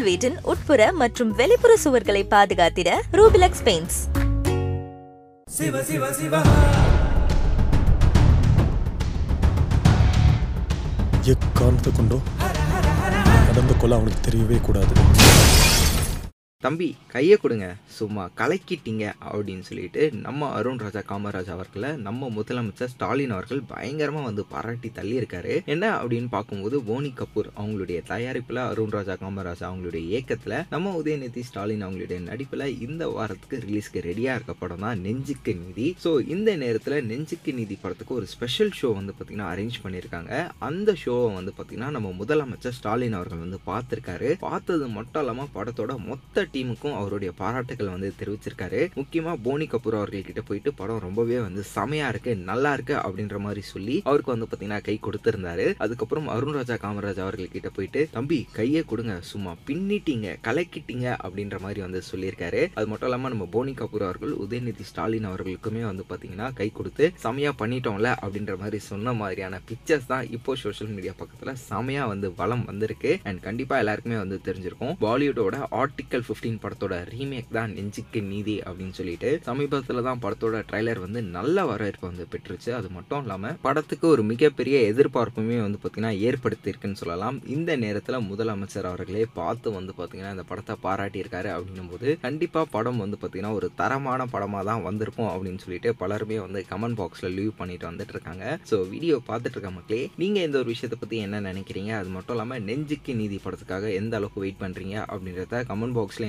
உங்கள் வீட்டின் உட்புற மற்றும் வெளிப்புற சுவர்களை பாதுகாத்திட ரூபிலக்ஸ் பெயிண்ட்ஸ் எக்காரணத்தை கொண்டோ? நடந்த கொலை அவனுக்கு தெரியவே கூடாது. தம்பி கையை கொடுங்க. சும்மா கலக்கிட்டீங்க அப்படின்னு சொல்லிட்டு நம்ம அருண் ராஜா காமராஜ் அவர்களை நம்ம முதலமைச்சர் ஸ்டாலின் அவர்கள் பயங்கரமாக வந்து பாராட்டி தள்ளியிருக்காரு. என்ன அப்படின்னு பார்க்கும்போது போனி கபூர் அவங்களுடைய தயாரிப்பில் அருண் ராஜா காமராஜ் அவங்களுடைய இயக்கத்தில் நம்ம உதயநிதி ஸ்டாலின் அவங்களுடைய நடிப்பில் இந்த வாரத்துக்கு ரிலீஸ்க்கு ரெடியாக இருக்க படம் தான் நெஞ்சுக்கு நிதி. ஸோ இந்த நேரத்தில் நெஞ்சுக்கு நிதி படத்துக்கு ஒரு ஸ்பெஷல் ஷோ வந்து பார்த்திங்கன்னா அரேஞ்ச் பண்ணியிருக்காங்க. அந்த ஷோவை வந்து பார்த்திங்கன்னா நம்ம முதலமைச்சர் ஸ்டாலின் அவர்கள் வந்து பார்த்துருக்காரு. பார்த்தது மட்டும் இல்லாமல் படத்தோட மொத்த டீமுக்கும் அவருடைய பாராட்டுகள் வந்து தெரிவிச்சிருக்காரு. முக்கியமா போனி கபூர் அவர்கள் கிட்ட போயிட்டு படம் ரொம்பவே வந்து செமையா இருக்கு நல்லா இருக்கு அப்படின்ற மாதிரி சொல்லி அவருக்கு வந்து பாத்தீங்கன்னா கை கொடுத்திருந்தாரு. அதுக்கப்புறம் அருண் ராஜா காமராஜ் அவர்கள் கிட்ட போயிட்டு தம்பி கையை கொடுங்க சும்மா பின்னிட்டீங்க கலக்கிட்டீங்க அப்படின்ற மாதிரி வந்து சொல்லியிருக்காரு. அது மட்டும் இல்லாம நம்ம போனி கபூர் அவர்கள் உதயநிதி ஸ்டாலின் அவர்களுக்குமே வந்து பாத்தீங்கன்னா கை கொடுத்து செமையா பண்ணிட்டோம்ல அப்படின்ற மாதிரி சொன்ன மாதிரியான பிக்சர்ஸ் தான் இப்போ சோஷியல் மீடியா பக்கத்துல செமையா வந்து வளம் வந்திருக்கு. அண்ட் கண்டிப்பா எல்லாருக்குமே வந்து தெரிஞ்சிருக்கும். பாலிவுட்டோட ஆர்டிக்கல் 15 படத்தோட ரீமேக் தான் நெஞ்சுக்கு நீதி அப்படின்னு சொல்லிட்டு சமீபத்தில் தான் படத்தோட ட்ரைலர் வந்து நல்ல வரவேற்பு வந்து பெற்றுச்சு. அது மட்டும் இல்லாமல் படத்துக்கு ஒரு மிகப்பெரிய எதிர்பார்ப்புமே வந்து பார்த்தீங்கன்னா ஏற்படுத்தியிருக்குன்னு சொல்லலாம். இந்த நேரத்தில் முதலமைச்சர் அவர்களே பார்த்து வந்து பார்த்தீங்கன்னா இந்த படத்தை பாராட்டியிருக்காரு அப்படின்னும் போது கண்டிப்பாக படம் வந்து பார்த்தீங்கன்னா ஒரு தரமான படமாக தான் வந்திருக்கும் அப்படின்னு சொல்லிட்டு பலருமே வந்து கமெண்ட் பாக்ஸில் லீவ் பண்ணிட்டு வந்துட்டு இருக்காங்க. ஸோ வீடியோ பார்த்துட்டு இருக்க மக்களே நீங்கள் இந்த ஒரு விஷயத்தை பற்றி என்ன நினைக்கிறீங்க? அது மட்டும் இல்லாமல் நெஞ்சுக்கு நீதி படத்துக்காக எந்த அளவுக்கு வெயிட் பண்ணுறீங்க அப்படின்றத கமெண்ட் பாக்ஸில்